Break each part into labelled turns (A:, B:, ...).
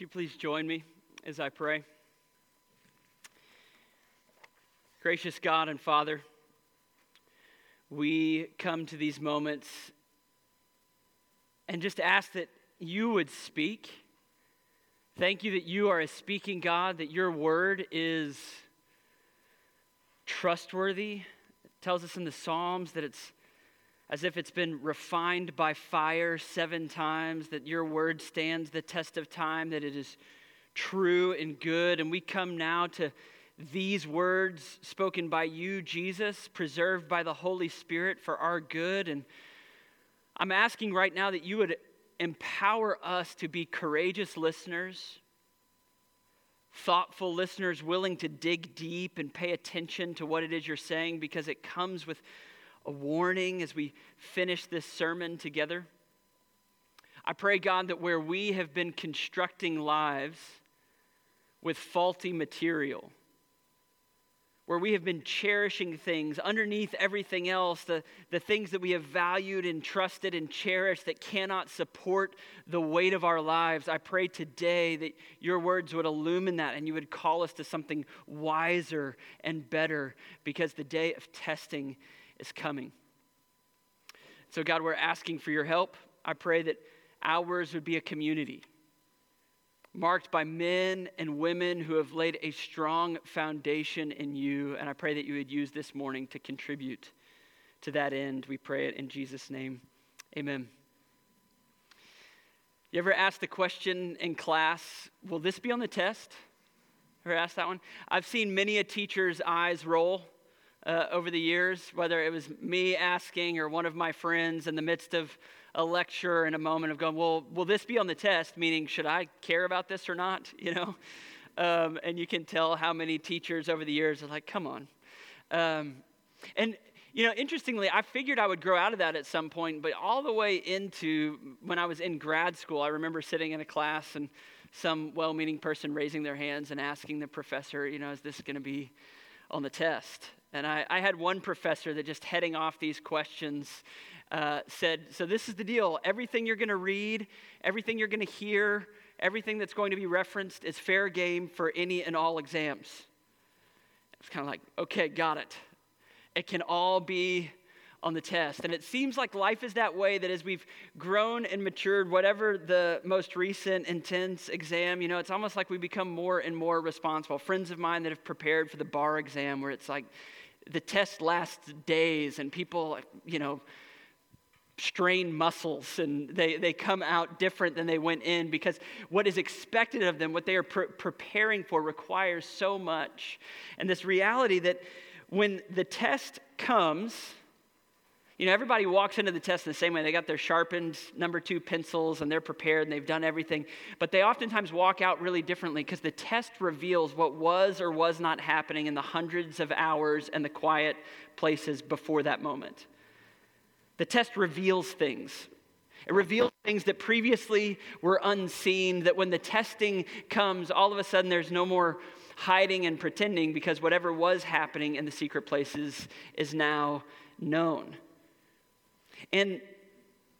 A: Would you please join me as I pray? Gracious God and Father, we come to these moments and just ask that you would speak. Thank you that you are a speaking God, that your word is trustworthy. It tells us in the Psalms that it's as if it's been refined by fire seven times, that your word stands the test of time, that it is true and good. And we come now to these words spoken by you, Jesus, preserved by the Holy Spirit for our good. And I'm asking right now that you would empower us to be courageous listeners, thoughtful listeners, willing to dig deep and pay attention to what it is you're saying because it comes with a warning as we finish this sermon together. I pray, God, that where we have been constructing lives with faulty material, where we have been cherishing things underneath everything else, the, the things that we have valued and trusted and cherished that cannot support the weight of our lives, I pray today that your words would illumine that and you would call us to something wiser and better because the day of testing is coming. So, God, we're asking for your help. I pray that ours would be a community marked by men and women who have laid a strong foundation in you. And I pray that you would use this morning to contribute to that end. We pray it in Jesus' name. Amen. You ever ask the question in class, will this be on the test? Ever asked that one? I've seen many a teacher's eyes roll uh, over the years, whether it was me asking or one of my friends in the midst of a lecture and a moment of going, well, will this be on the test? Meaning, should I care about this or not? You know? Um, and you can tell how many teachers over the years are like, come on. Um, and, you know, interestingly, I figured I would grow out of that at some point, but all the way into when I was in grad school, I remember sitting in a class and some well meaning person raising their hands and asking the professor, you know, is this going to be on the test? And I, I, had one professor that just heading off these questions uh, said, So this is the deal. Everything you're going to read, everything you're going to hear, everything that's going to be referenced is fair game for any and all exams. It's kind of like, okay, got it. It can all be on the test. And it seems like life is that way that as we've grown and matured, whatever the most recent intense exam, you know, it's almost like we become more and more responsible. Friends of mine that have prepared for the bar exam, where it's like, the test lasts days and people, you know, strain muscles and they, they come out different than they went in because what is expected of them, what they are pre- preparing for, requires so much. And this reality that when the test comes, you know, everybody walks into the test in the same way. They got their sharpened number two pencils and they're prepared and they've done everything. But they oftentimes walk out really differently because the test reveals what was or was not happening in the hundreds of hours and the quiet places before that moment. The test reveals things. It reveals things that previously were unseen, that when the testing comes, all of a sudden there's no more hiding and pretending because whatever was happening in the secret places is now known. And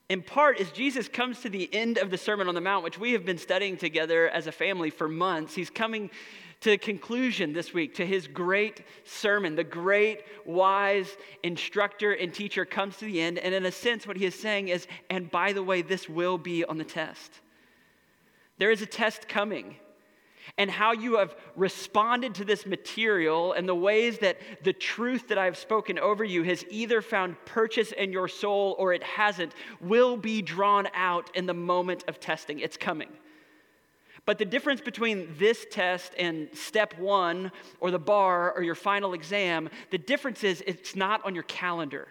A: in part, as Jesus comes to the end of the Sermon on the Mount, which we have been studying together as a family for months, he's coming to the conclusion this week to his great sermon. The great, wise instructor and teacher comes to the end. And in a sense, what he is saying is, and by the way, this will be on the test. There is a test coming and how you have responded to this material and the ways that the truth that I have spoken over you has either found purchase in your soul or it hasn't will be drawn out in the moment of testing. It's coming. But the difference between this test and step one or the bar or your final exam, the difference is it's not on your calendar.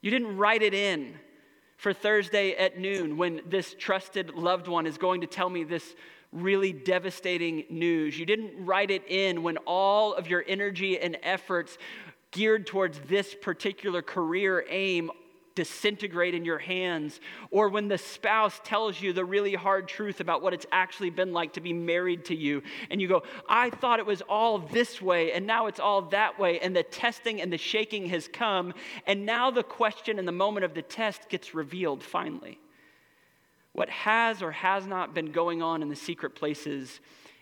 A: You didn't write it in for Thursday at noon when this trusted loved one is going to tell me this really devastating news. You didn't write it in when all of your energy and efforts geared towards this particular career aim disintegrate in your hands, or when the spouse tells you the really hard truth about what it's actually been like to be married to you, and you go, I thought it was all this way, and now it's all that way, and the testing and the shaking has come, and now the question in the moment of the test gets revealed finally. What has or has not been going on in the secret places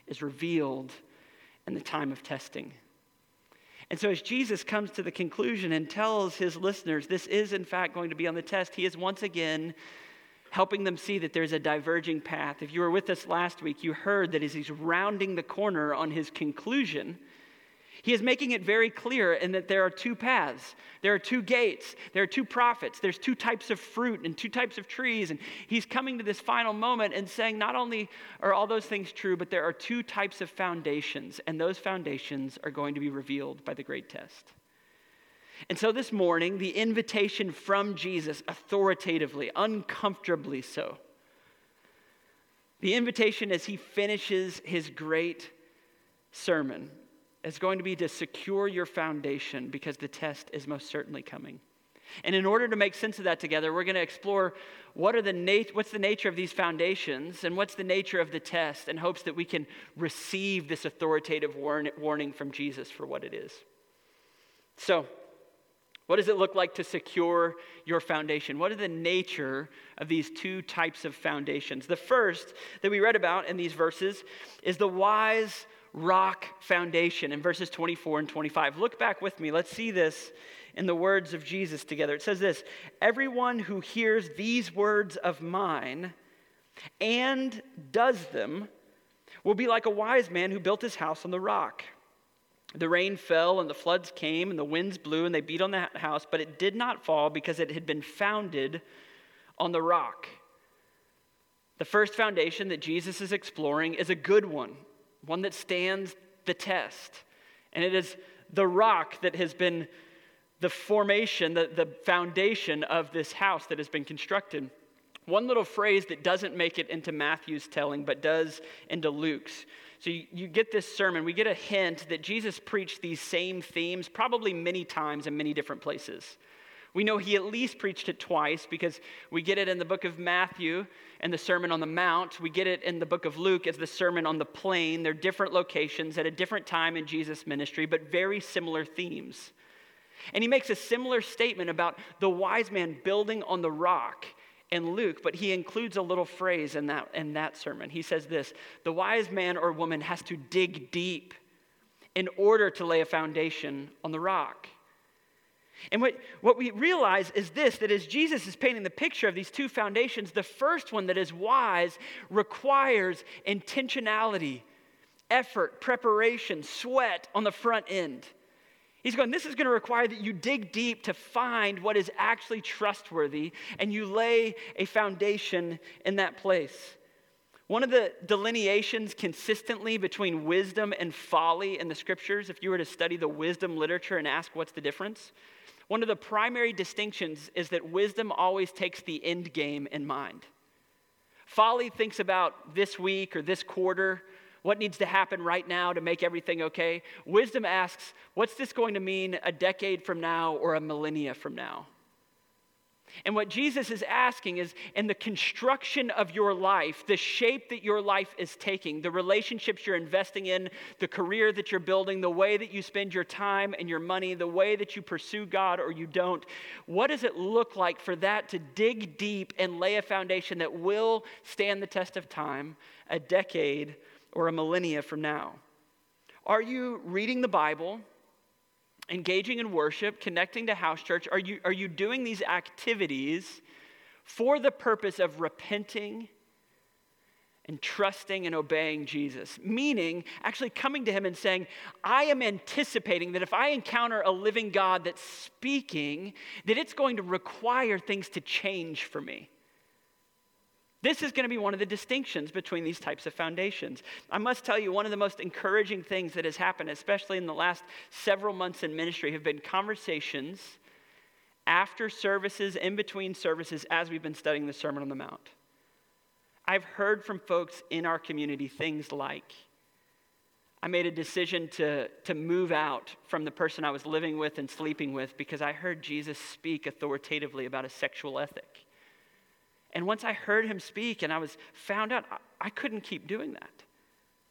A: is revealed in the time of testing. And so, as Jesus comes to the conclusion and tells his listeners this is, in fact, going to be on the test, he is once again helping them see that there's a diverging path. If you were with us last week, you heard that as he's rounding the corner on his conclusion, he is making it very clear in that there are two paths. There are two gates. There are two prophets. There's two types of fruit and two types of trees. And he's coming to this final moment and saying not only are all those things true, but there are two types of foundations. And those foundations are going to be revealed by the great test. And so this morning, the invitation from Jesus, authoritatively, uncomfortably so, the invitation as he finishes his great sermon is going to be to secure your foundation because the test is most certainly coming. And in order to make sense of that together, we're going to explore what are the nat- what's the nature of these foundations and what's the nature of the test in hopes that we can receive this authoritative warn- warning from Jesus for what it is. So, what does it look like to secure your foundation? What are the nature of these two types of foundations? The first that we read about in these verses is the wise rock foundation in verses 24 and 25. Look back with me. Let's see this in the words of Jesus together. It says this Everyone who hears these words of mine and does them will be like a wise man who built his house on the rock. The rain fell and the floods came and the winds blew and they beat on that house, but it did not fall because it had been founded on the rock. The first foundation that Jesus is exploring is a good one one that stands the test. And it is the rock that has been the formation, the, the foundation of this house that has been constructed. One little phrase that doesn't make it into Matthew's telling, but does into Luke's. So you, you, get this sermon, we get a hint that Jesus preached these same themes probably many times in many different places. We know he at least preached it twice because we get it in the book of Matthew and the Sermon on the Mount. We get it in the book of Luke as the Sermon on the Plain. They're different locations at a different time in Jesus' ministry, but very similar themes. And he makes a similar statement about the wise man building on the rock in Luke, but he includes a little phrase in that, in that sermon. He says this The wise man or woman has to dig deep in order to lay a foundation on the rock. And what, what we realize is this that as Jesus is painting the picture of these two foundations, the first one that is wise requires intentionality, effort, preparation, sweat on the front end. He's going, this is going to require that you dig deep to find what is actually trustworthy and you lay a foundation in that place. One of the delineations consistently between wisdom and folly in the scriptures, if you were to study the wisdom literature and ask what's the difference, one of the primary distinctions is that wisdom always takes the end game in mind. Folly thinks about this week or this quarter, what needs to happen right now to make everything okay. Wisdom asks, what's this going to mean a decade from now or a millennia from now? And what Jesus is asking is in the construction of your life, the shape that your life is taking, the relationships you're investing in, the career that you're building, the way that you spend your time and your money, the way that you pursue God or you don't, what does it look like for that to dig deep and lay a foundation that will stand the test of time a decade or a millennia from now? Are you reading the Bible? Engaging in worship, connecting to house church? Are you, are you doing these activities for the purpose of repenting and trusting and obeying Jesus? Meaning, actually coming to Him and saying, I am anticipating that if I encounter a living God that's speaking, that it's going to require things to change for me. This is going to be one of the distinctions between these types of foundations. I must tell you, one of the most encouraging things that has happened, especially in the last several months in ministry, have been conversations after services, in between services, as we've been studying the Sermon on the Mount. I've heard from folks in our community things like, I made a decision to, to move out from the person I was living with and sleeping with because I heard Jesus speak authoritatively about a sexual ethic. And once I heard him speak and I was found out, I, I couldn't keep doing that.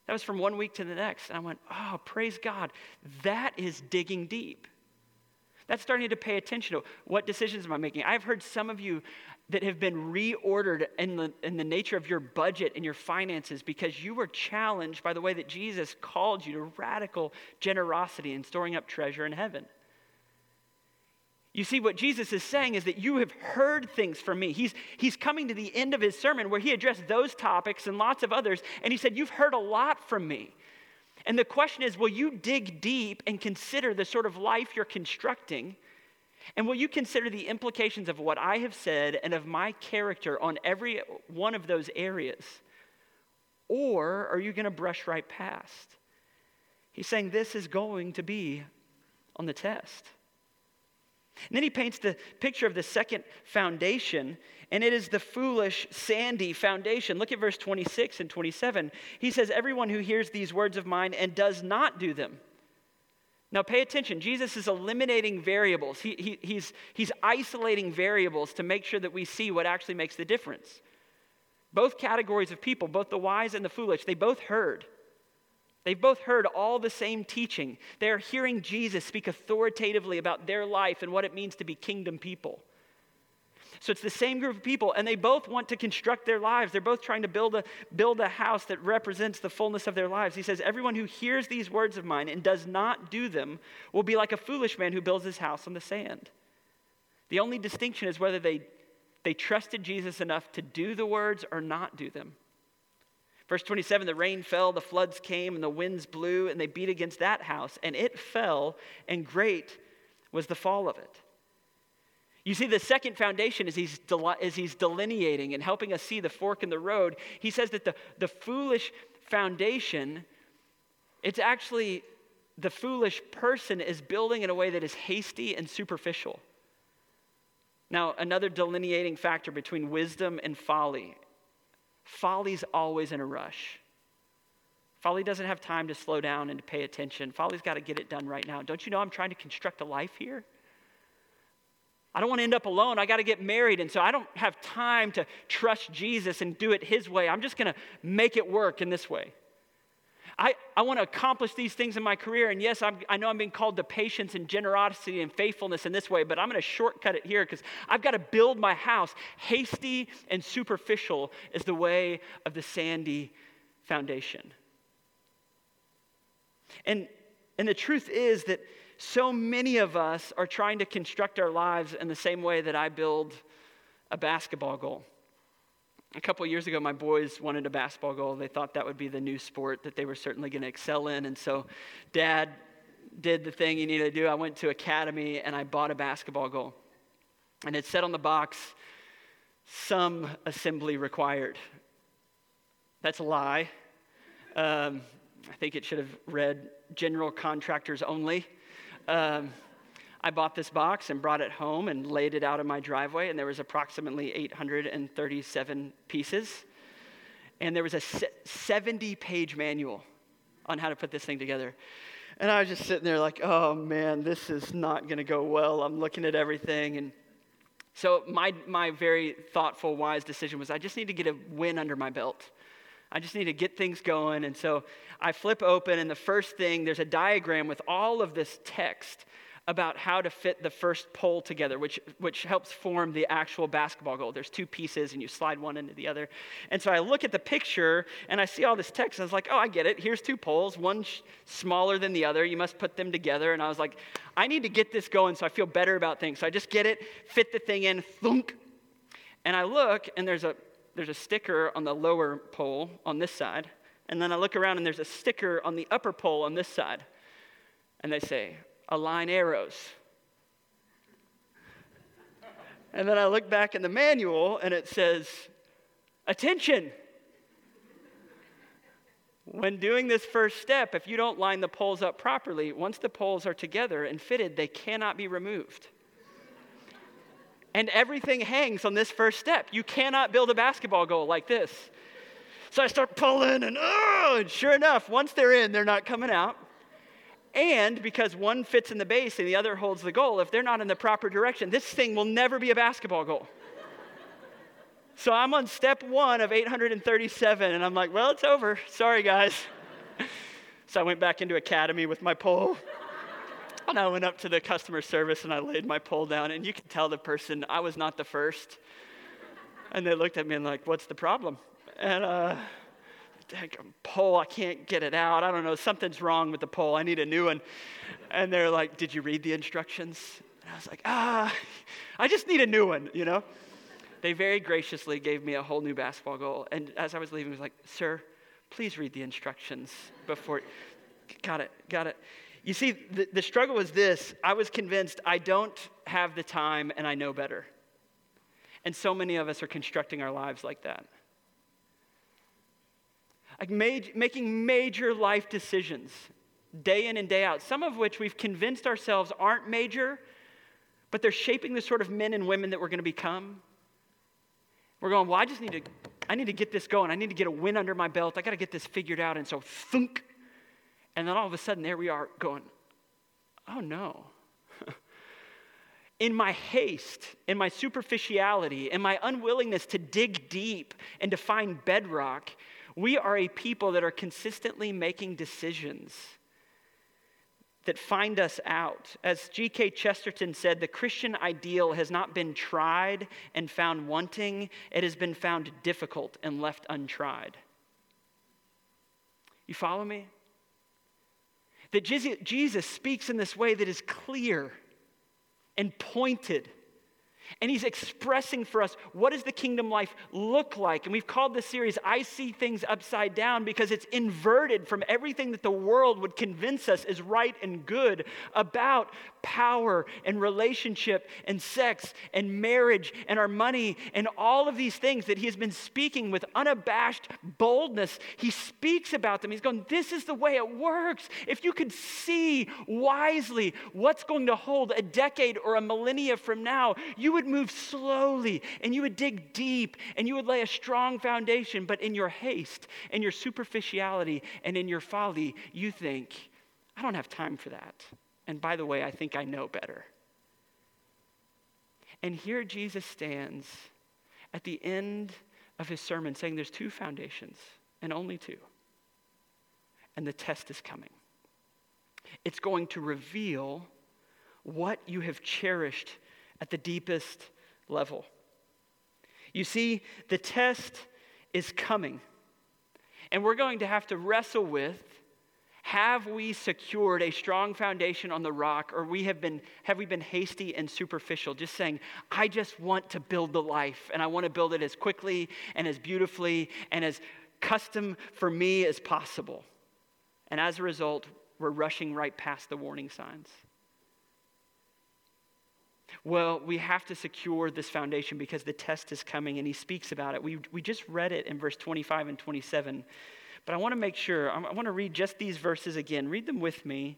A: That was from one week to the next. And I went, oh, praise God. That is digging deep. That's starting to pay attention to what decisions am I making. I've heard some of you that have been reordered in the, in the nature of your budget and your finances because you were challenged by the way that Jesus called you to radical generosity and storing up treasure in heaven. You see, what Jesus is saying is that you have heard things from me. He's, he's coming to the end of his sermon where he addressed those topics and lots of others, and he said, You've heard a lot from me. And the question is, will you dig deep and consider the sort of life you're constructing? And will you consider the implications of what I have said and of my character on every one of those areas? Or are you going to brush right past? He's saying this is going to be on the test. And then he paints the picture of the second foundation, and it is the foolish, sandy foundation. Look at verse 26 and 27. He says, Everyone who hears these words of mine and does not do them, now, pay attention. Jesus is eliminating variables. He, he, he's, he's isolating variables to make sure that we see what actually makes the difference. Both categories of people, both the wise and the foolish, they both heard. They've both heard all the same teaching. They are hearing Jesus speak authoritatively about their life and what it means to be kingdom people. So it's the same group of people, and they both want to construct their lives. They're both trying to build a, build a house that represents the fullness of their lives. He says, Everyone who hears these words of mine and does not do them will be like a foolish man who builds his house on the sand. The only distinction is whether they, they trusted Jesus enough to do the words or not do them. Verse 27 the rain fell, the floods came, and the winds blew, and they beat against that house, and it fell, and great was the fall of it. You see, the second foundation is he's, is he's delineating and helping us see the fork in the road. He says that the, the foolish foundation, it's actually the foolish person is building in a way that is hasty and superficial. Now, another delineating factor between wisdom and folly folly's always in a rush. Folly doesn't have time to slow down and to pay attention. Folly's got to get it done right now. Don't you know I'm trying to construct a life here? I don't want to end up alone. I got to get married. And so I don't have time to trust Jesus and do it his way. I'm just going to make it work in this way. I, I want to accomplish these things in my career. And yes, I'm, i know I'm being called to patience and generosity and faithfulness in this way, but I'm going to shortcut it here because I've got to build my house. Hasty and superficial is the way of the sandy foundation. And, and the truth is that so many of us are trying to construct our lives in the same way that I build a basketball goal. A couple years ago, my boys wanted a basketball goal. They thought that would be the new sport that they were certainly going to excel in. And so, dad did the thing he needed to do. I went to Academy and I bought a basketball goal. And it said on the box, some assembly required. That's a lie. Um, I think it should have read general contractors only um, I bought this box and brought it home and laid it out in my driveway, and there was approximately 837 pieces. And there was a 70 page manual on how to put this thing together. And I was just sitting there like, oh man, this is not going to go well. I'm looking at everything. And so my, my very thoughtful, wise decision was I just need to get a win under my belt. I just need to get things going. And so I flip open, and the first thing, there's a diagram with all of this text about how to fit the first pole together, which, which helps form the actual basketball goal. There's two pieces, and you slide one into the other. And so I look at the picture, and I see all this text, and I was like, oh, I get it. Here's two poles, one sh- smaller than the other. You must put them together. And I was like, I need to get this going so I feel better about things. So I just get it, fit the thing in, thunk. And I look, and there's a there's a sticker on the lower pole on this side. And then I look around and there's a sticker on the upper pole on this side. And they say, align arrows. and then I look back in the manual and it says, attention. When doing this first step, if you don't line the poles up properly, once the poles are together and fitted, they cannot be removed and everything hangs on this first step. You cannot build a basketball goal like this. So I start pulling, and oh, and sure enough, once they're in, they're not coming out. And because one fits in the base and the other holds the goal, if they're not in the proper direction, this thing will never be a basketball goal. so I'm on step one of 837, and I'm like, well, it's over. Sorry, guys. so I went back into academy with my pole. And I went up to the customer service and I laid my pole down, and you could tell the person I was not the first. And they looked at me and like, what's the problem? And uh, pole, I can't get it out. I don't know, something's wrong with the pole. I need a new one. And they're like, did you read the instructions? And I was like, ah, I just need a new one, you know? They very graciously gave me a whole new basketball goal. And as I was leaving, I was like, sir, please read the instructions before. Got it, got it. You see, the, the struggle was this I was convinced I don't have the time and I know better. And so many of us are constructing our lives like that. Like making major life decisions day in and day out, some of which we've convinced ourselves aren't major, but they're shaping the sort of men and women that we're going to become. We're going, well, I just need to, I need to get this going. I need to get a win under my belt. I got to get this figured out. And so, thunk. And then all of a sudden, there we are going, oh no. in my haste, in my superficiality, in my unwillingness to dig deep and to find bedrock, we are a people that are consistently making decisions that find us out. As G.K. Chesterton said, the Christian ideal has not been tried and found wanting, it has been found difficult and left untried. You follow me? That Jesus speaks in this way that is clear and pointed and he's expressing for us what does the kingdom life look like? And we've called this series I See Things Upside Down because it's inverted from everything that the world would convince us is right and good about power and relationship and sex and marriage and our money and all of these things that he has been speaking with unabashed boldness. He speaks about them. He's going, This is the way it works. If you could see wisely what's going to hold a decade or a millennia from now, you would move slowly and you would dig deep and you would lay a strong foundation. But in your haste and your superficiality and in your folly, you think, I don't have time for that. And by the way, I think I know better. And here Jesus stands at the end of his sermon saying there's two foundations and only two. And the test is coming. It's going to reveal what you have cherished at the deepest level. You see, the test is coming. And we're going to have to wrestle with have we secured a strong foundation on the rock, or we have, been, have we been hasty and superficial, just saying, I just want to build the life, and I want to build it as quickly and as beautifully and as custom for me as possible. And as a result, we're rushing right past the warning signs. Well, we have to secure this foundation because the test is coming, and he speaks about it. We, we just read it in verse 25 and 27. But I want to make sure, I want to read just these verses again. Read them with me.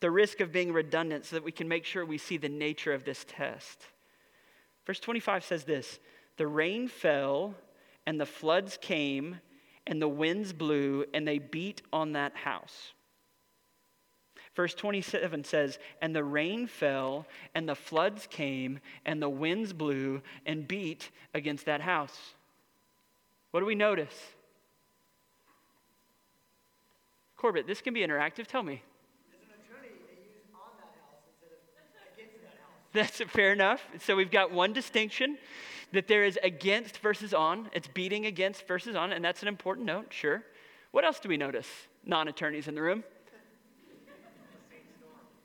A: The risk of being redundant so that we can make sure we see the nature of this test. Verse 25 says this The rain fell, and the floods came, and the winds blew, and they beat on that house. Verse 27 says, And the rain fell, and the floods came, and the winds blew and beat against that house. What do we notice? Corbett, this can be interactive. Tell me.
B: As an attorney used on that house instead of against that house.
A: That's fair enough. So we've got one distinction that there is against versus on. It's beating against versus on, and that's an important note, sure. What else do we notice? Non attorneys in the room?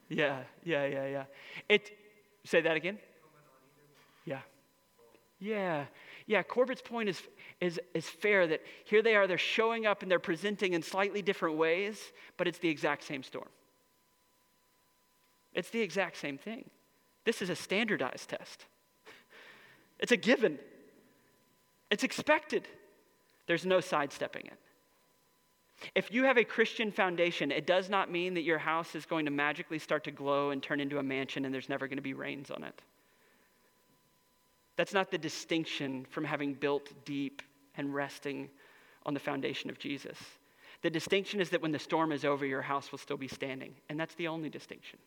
A: Yeah, yeah, yeah, yeah. It, say that again? Yeah. Yeah. Yeah, Corbett's point is is, is fair that here they are, they're showing up and they're presenting in slightly different ways, but it's the exact same storm. It's the exact same thing. This is a standardized test, it's a given, it's expected. There's no sidestepping it. If you have a Christian foundation, it does not mean that your house is going to magically start to glow and turn into a mansion and there's never going to be rains on it. That's not the distinction from having built deep and resting on the foundation of Jesus. The distinction is that when the storm is over, your house will still be standing. And that's the only distinction.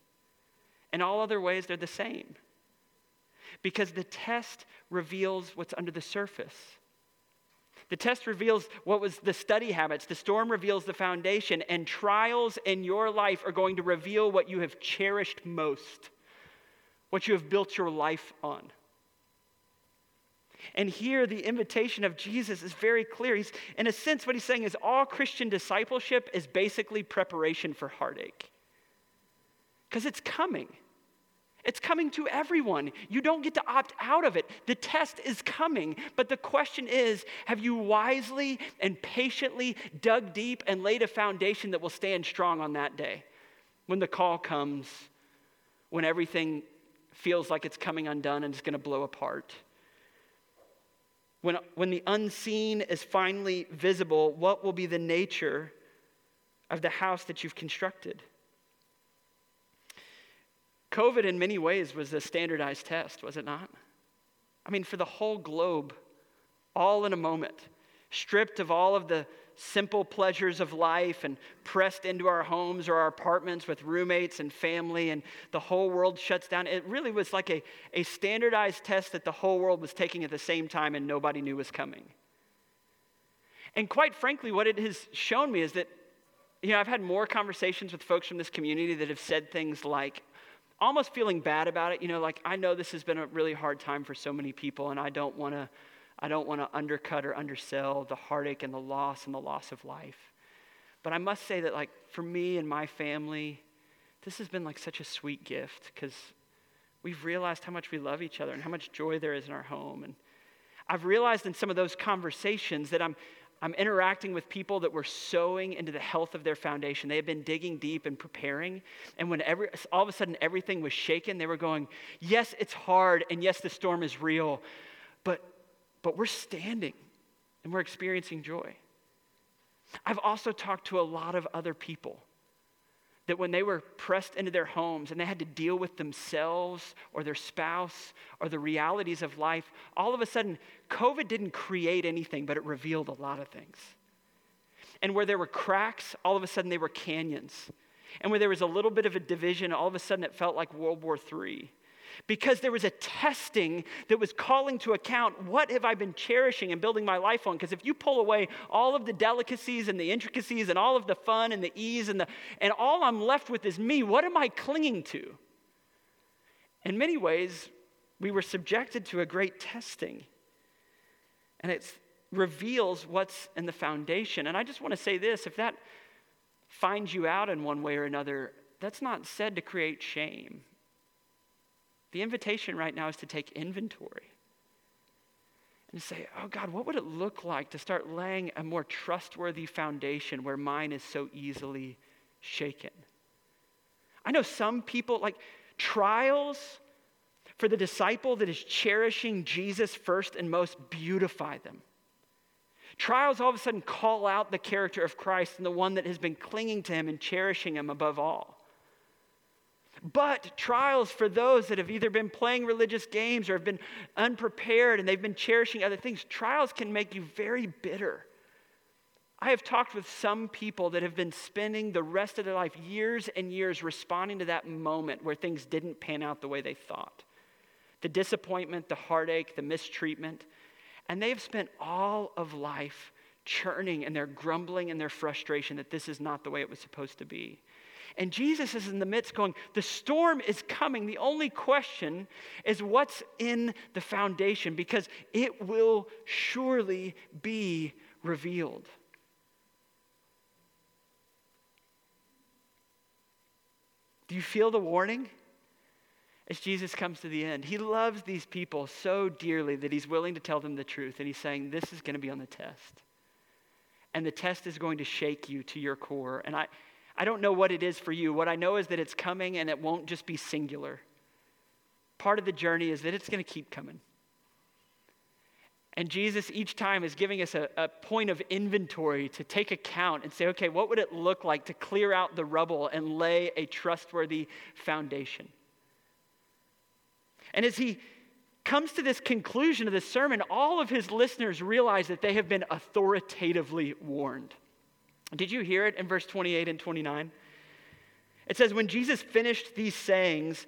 A: In all other ways, they're the same. Because the test reveals what's under the surface. The test reveals what was the study habits. The storm reveals the foundation. And trials in your life are going to reveal what you have cherished most, what you have built your life on. And here, the invitation of Jesus is very clear. He's, in a sense, what he's saying is all Christian discipleship is basically preparation for heartache. Because it's coming. It's coming to everyone. You don't get to opt out of it. The test is coming. But the question is have you wisely and patiently dug deep and laid a foundation that will stand strong on that day? When the call comes, when everything feels like it's coming undone and it's going to blow apart. When, when the unseen is finally visible, what will be the nature of the house that you've constructed? COVID, in many ways, was a standardized test, was it not? I mean, for the whole globe, all in a moment, stripped of all of the simple pleasures of life and pressed into our homes or our apartments with roommates and family, and the whole world shuts down. It really was like a, a standardized test that the whole world was taking at the same time and nobody knew was coming. And quite frankly, what it has shown me is that, you know, I've had more conversations with folks from this community that have said things like, almost feeling bad about it. You know, like I know this has been a really hard time for so many people, and I don't want to. I don't want to undercut or undersell the heartache and the loss and the loss of life. But I must say that, like, for me and my family, this has been like such a sweet gift because we've realized how much we love each other and how much joy there is in our home. And I've realized in some of those conversations that I'm, I'm interacting with people that were sowing into the health of their foundation. They had been digging deep and preparing. And when every, all of a sudden everything was shaken, they were going, Yes, it's hard, and yes, the storm is real, but, but we're standing and we're experiencing joy. I've also talked to a lot of other people that when they were pressed into their homes and they had to deal with themselves or their spouse or the realities of life, all of a sudden, COVID didn't create anything, but it revealed a lot of things. And where there were cracks, all of a sudden they were canyons. And where there was a little bit of a division, all of a sudden it felt like World War III because there was a testing that was calling to account what have I been cherishing and building my life on? Because if you pull away all of the delicacies and the intricacies and all of the fun and the ease and the and all I'm left with is me, what am I clinging to? In many ways, we were subjected to a great testing. And it reveals what's in the foundation. And I just want to say this if that finds you out in one way or another, that's not said to create shame. The invitation right now is to take inventory and to say, oh God, what would it look like to start laying a more trustworthy foundation where mine is so easily shaken? I know some people, like trials for the disciple that is cherishing Jesus first and most, beautify them. Trials all of a sudden call out the character of Christ and the one that has been clinging to him and cherishing him above all. But trials for those that have either been playing religious games or have been unprepared and they've been cherishing other things, trials can make you very bitter. I have talked with some people that have been spending the rest of their life, years and years, responding to that moment where things didn't pan out the way they thought. The disappointment, the heartache, the mistreatment. And they've spent all of life churning and they're grumbling and their frustration that this is not the way it was supposed to be. And Jesus is in the midst going, The storm is coming. The only question is what's in the foundation because it will surely be revealed. Do you feel the warning? As Jesus comes to the end, he loves these people so dearly that he's willing to tell them the truth. And he's saying, This is going to be on the test. And the test is going to shake you to your core. And I, I don't know what it is for you. What I know is that it's coming and it won't just be singular. Part of the journey is that it's going to keep coming. And Jesus each time is giving us a, a, point of inventory to take account and say, okay, what would it look like to clear out the rubble and lay a trustworthy foundation? And as he comes to this conclusion of the sermon, all of his listeners realize that they have been authoritatively warned. Did you hear it in verse 28 and 29? It says, When Jesus finished these sayings,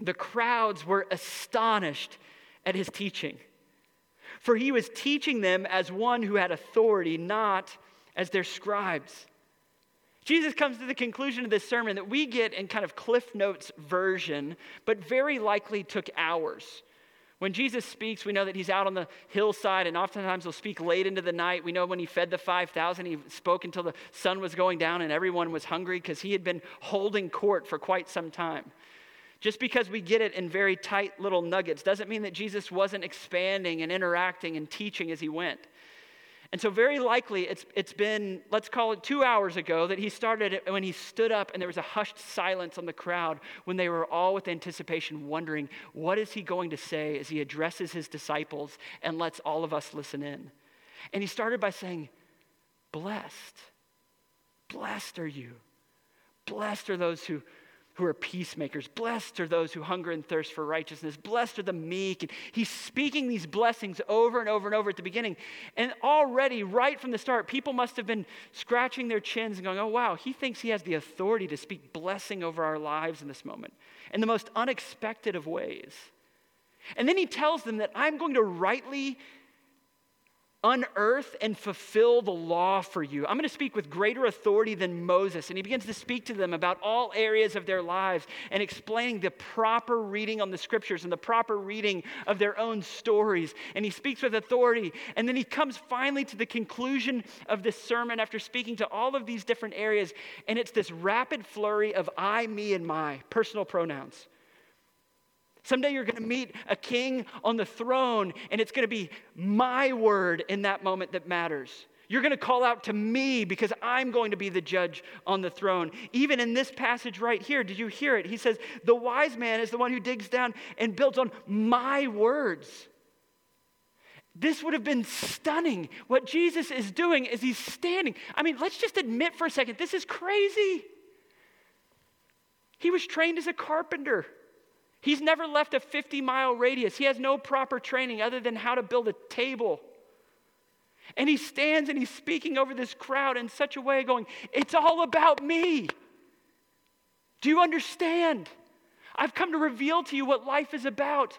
A: the crowds were astonished at his teaching. For he was teaching them as one who had authority, not as their scribes. Jesus comes to the conclusion of this sermon that we get in kind of Cliff Notes version, but very likely took hours When Jesus speaks, we know that he's out on the hillside, and oftentimes he'll speak late into the night. We know when he fed the 5,000, he spoke until the sun was going down and everyone was hungry because he had been holding court for quite some time. Just because we get it in very tight little nuggets doesn't mean that Jesus wasn't expanding and interacting and teaching as he went. And so, very likely, it's, it's been, let's call it two hours ago, that he started it when he stood up and there was a hushed silence on the crowd when they were all with anticipation wondering, what is he going to say as he addresses his disciples and lets all of us listen in? And he started by saying, Blessed, blessed are you. Blessed are those who who are peacemakers. Blessed are those who hunger and thirst for righteousness. Blessed are the meek. And he's speaking these blessings over and over and over at the beginning. And already, right from the start, people must have been scratching their chins and going, oh, wow, he thinks he has the authority to speak blessing over our lives in this moment in the most unexpected of ways. And then he tells them that I'm going to rightly unearth and fulfill the law for you. I'm going to speak with greater authority than Moses. And he begins to speak to them about all areas of their lives and explaining the proper reading on the scriptures and the proper reading of their own stories. And he speaks with authority. And then he comes finally to the conclusion of this sermon after speaking to all of these different areas. And it's this rapid flurry of I, me, and my personal pronouns. Someday you're going to meet a king on the throne, and it's going to be my word in that moment that matters. You're going to call out to me because I'm going to be the judge on the throne. Even in this passage right here, did you hear it? He says, The wise man is the one who digs down and builds on my words. This would have been stunning. What Jesus is doing is he's standing. I mean, let's just admit for a second, this is crazy. He was trained as a carpenter. He's never left a 50 mile radius. He has no proper training other than how to build a table. And he stands and he's speaking over this crowd in such a way, going, It's all about me. Do you understand? I've come to reveal to you what life is about.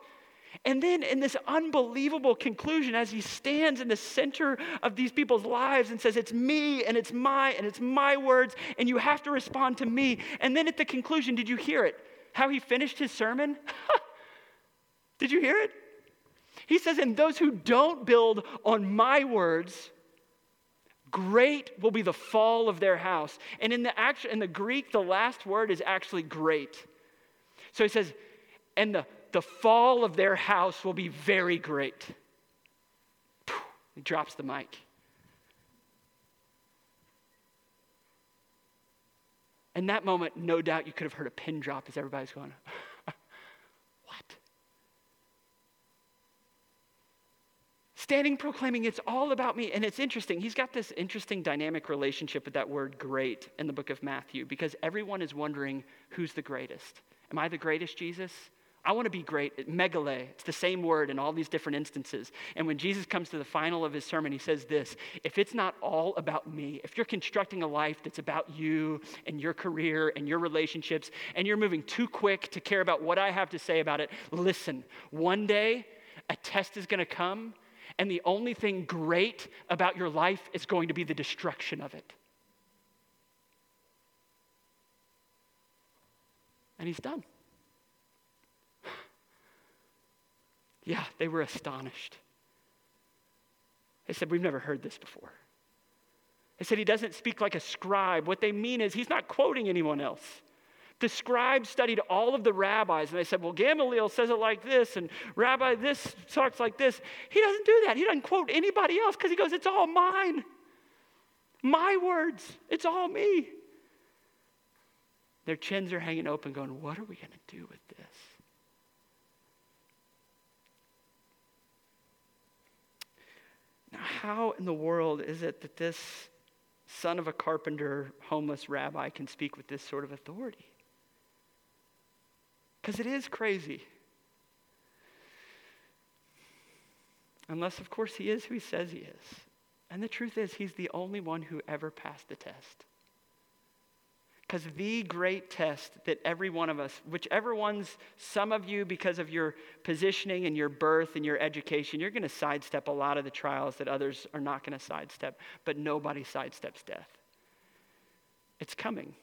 A: And then, in this unbelievable conclusion, as he stands in the center of these people's lives and says, It's me and it's my and it's my words, and you have to respond to me. And then at the conclusion, did you hear it? How he finished his sermon? Did you hear it? He says, And those who don't build on my words, great will be the fall of their house. And in the, act- in the Greek, the last word is actually great. So he says, And the, the fall of their house will be very great. He drops the mic. In that moment, no doubt you could have heard a pin drop as everybody's going, What? Standing proclaiming, It's all about me. And it's interesting. He's got this interesting dynamic relationship with that word great in the book of Matthew because everyone is wondering who's the greatest. Am I the greatest, Jesus? I want to be great. Megale, it's the same word in all these different instances. And when Jesus comes to the final of his sermon, he says this If it's not all about me, if you're constructing a life that's about you and your career and your relationships, and you're moving too quick to care about what I have to say about it, listen, one day a test is going to come, and the only thing great about your life is going to be the destruction of it. And he's done. Yeah, they were astonished. They said, We've never heard this before. They said, He doesn't speak like a scribe. What they mean is he's not quoting anyone else. The scribes studied all of the rabbis, and they said, Well, Gamaliel says it like this, and Rabbi this talks like this. He doesn't do that. He doesn't quote anybody else because he goes, It's all mine. My words. It's all me. Their chins are hanging open, going, What are we going to do with this? Now, how in the world is it that this son of a carpenter, homeless rabbi can speak with this sort of authority? Because it is crazy. Unless, of course, he is who he says he is. And the truth is, he's the only one who ever passed the test. Because the great test that every one of us, whichever ones, some of you, because of your positioning and your birth and your education, you're going to sidestep a lot of the trials that others are not going to sidestep, but nobody sidesteps death. It's coming.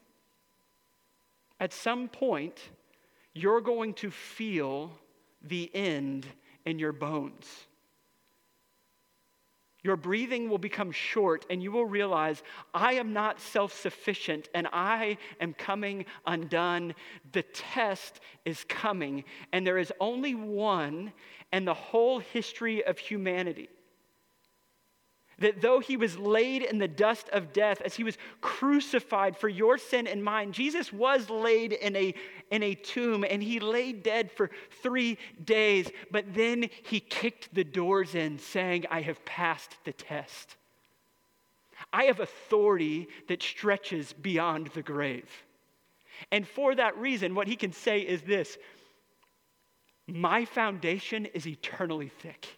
A: At some point, you're going to feel the end in your bones. Your breathing will become short, and you will realize, I am not self sufficient and I am coming undone. The test is coming, and there is only one in the whole history of humanity that though he was laid in the dust of death, as he was crucified for your sin and mine, Jesus was laid in a, in a tomb and he lay dead for three days. But then he kicked the doors in, saying, I have passed the test. I have authority that stretches beyond the grave. And for that reason, what he can say is this My foundation is eternally thick.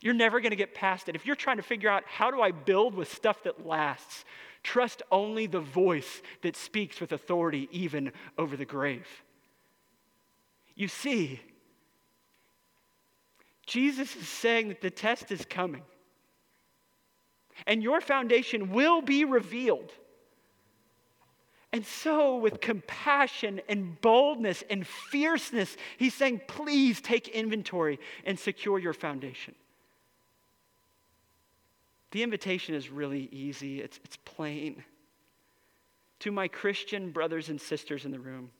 A: You're never going to get past it. If you're trying to figure out how do I build with stuff that lasts, trust only the voice that speaks with authority even over the grave. You see, Jesus is saying that the test is coming. And your foundation will be revealed. And so, with compassion and boldness and fierceness, he's saying, please take inventory and secure your foundation. The invitation is really easy, it's, it's plain. To my Christian brothers and sisters in the room,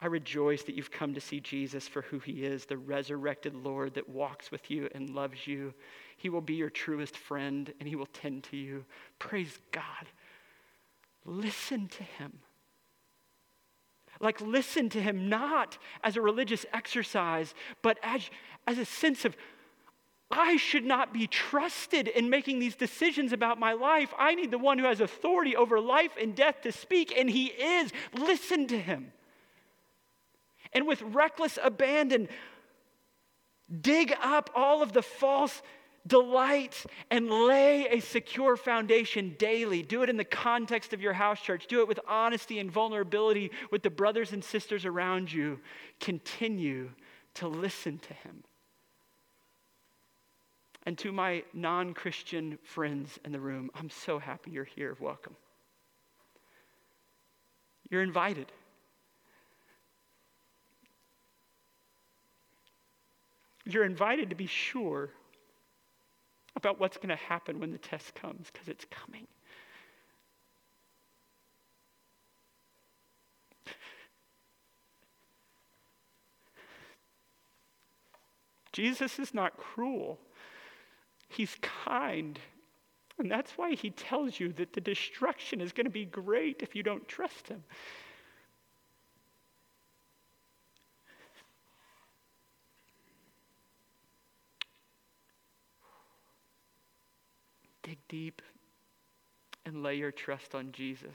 A: I rejoice that you've come to see Jesus for who he is, the resurrected Lord that walks with you and loves you. He will be your truest friend and he will tend to you. Praise God. Listen to him. Like, listen to him not as a religious exercise, but as, as a sense of I should not be trusted in making these decisions about my life. I need the one who has authority over life and death to speak, and he is. Listen to him. And with reckless abandon, dig up all of the false delights and lay a secure foundation daily. Do it in the context of your house church. Do it with honesty and vulnerability with the brothers and sisters around you. Continue to listen to him. And to my non Christian friends in the room, I'm so happy you're here. Welcome. You're invited. You're invited to be sure about what's going to happen when the test comes, because it's coming. Jesus is not cruel. He's kind. And that's why he tells you that the destruction is going to be great if you don't trust him. Dig deep and lay your trust on Jesus.